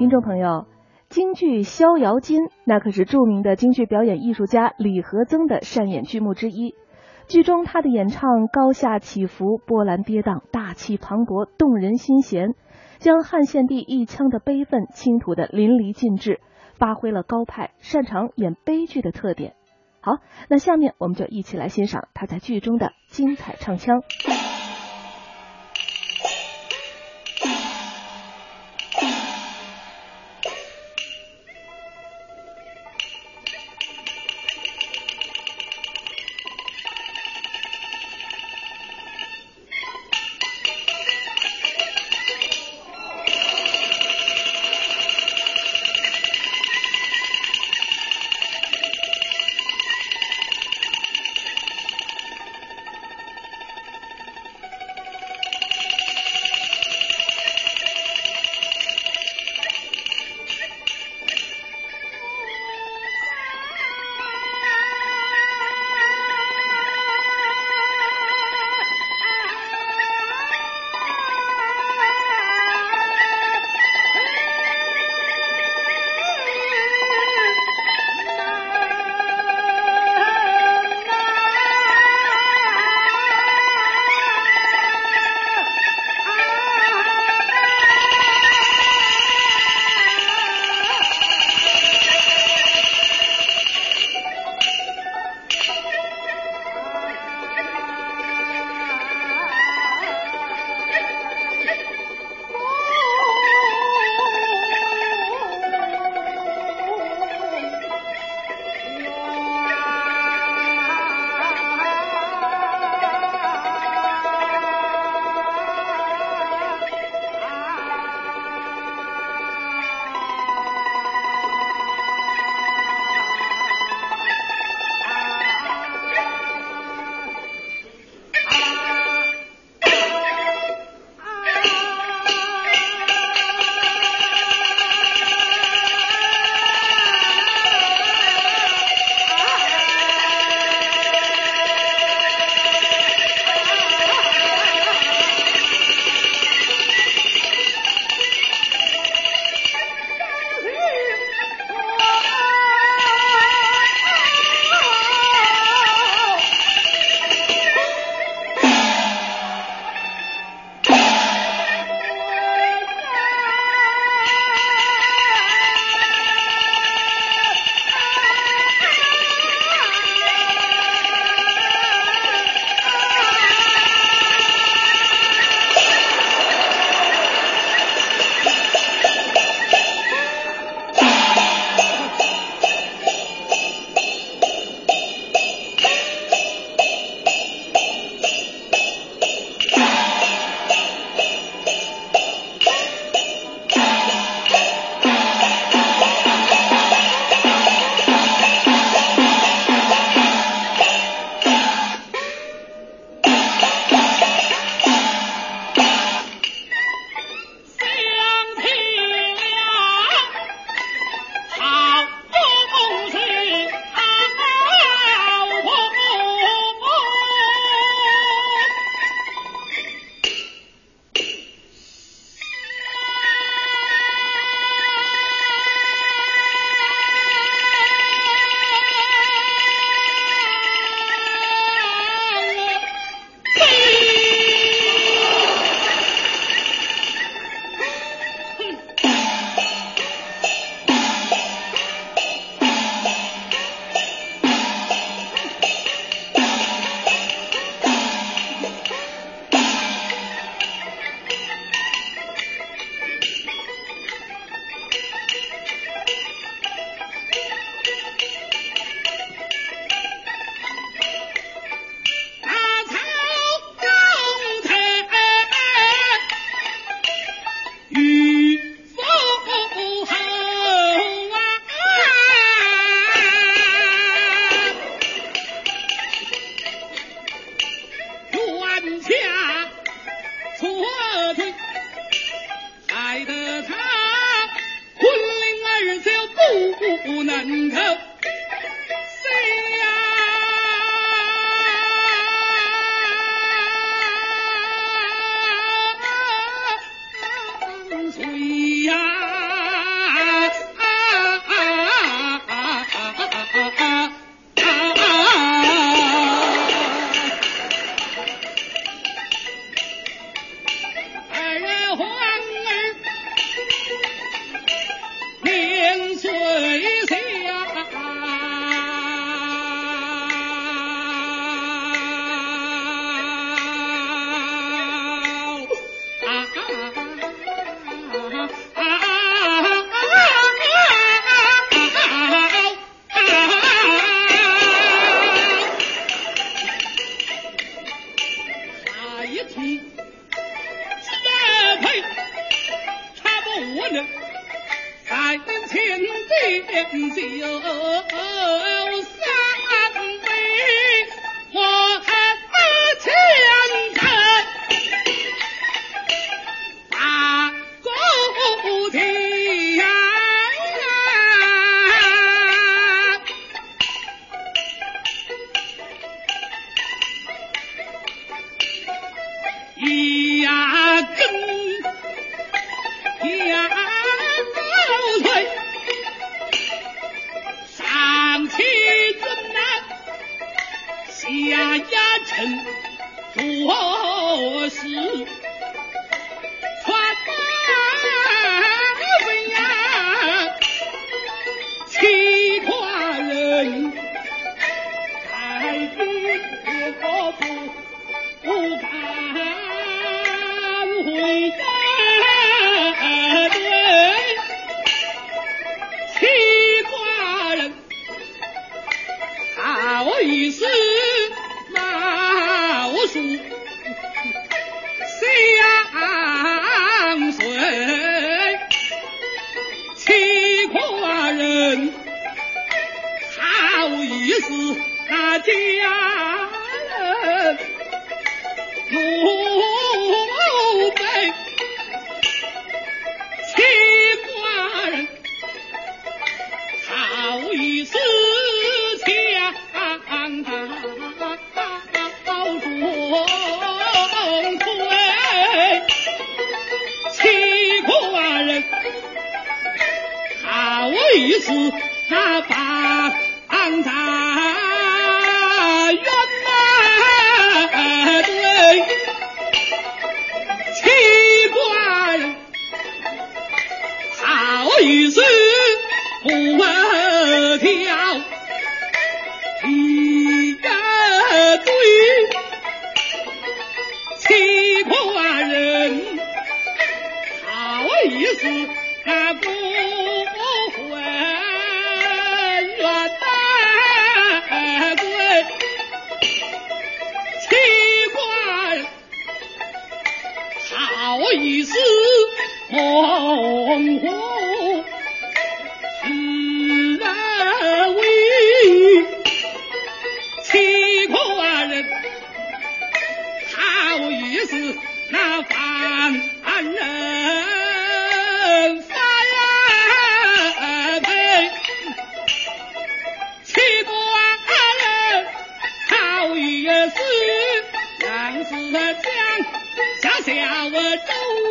听众朋友，京剧《逍遥津》那可是著名的京剧表演艺术家李和曾的擅演剧目之一。剧中他的演唱高下起伏、波澜跌宕、大气磅礴、动人心弦，将汉献帝一腔的悲愤倾吐的淋漓尽致，发挥了高派、擅长演悲剧的特点。好，那下面我们就一起来欣赏他在剧中的精彩唱腔。下错听，害得他魂灵儿就不能够谁呀？谁呀？一是老树相随，七寡人好意思家。一次他把咱冤呐，对，奇怪，好一思不问。洪湖自然危矣岂人好一是那凡人般配人好将下嫁我周